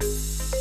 Música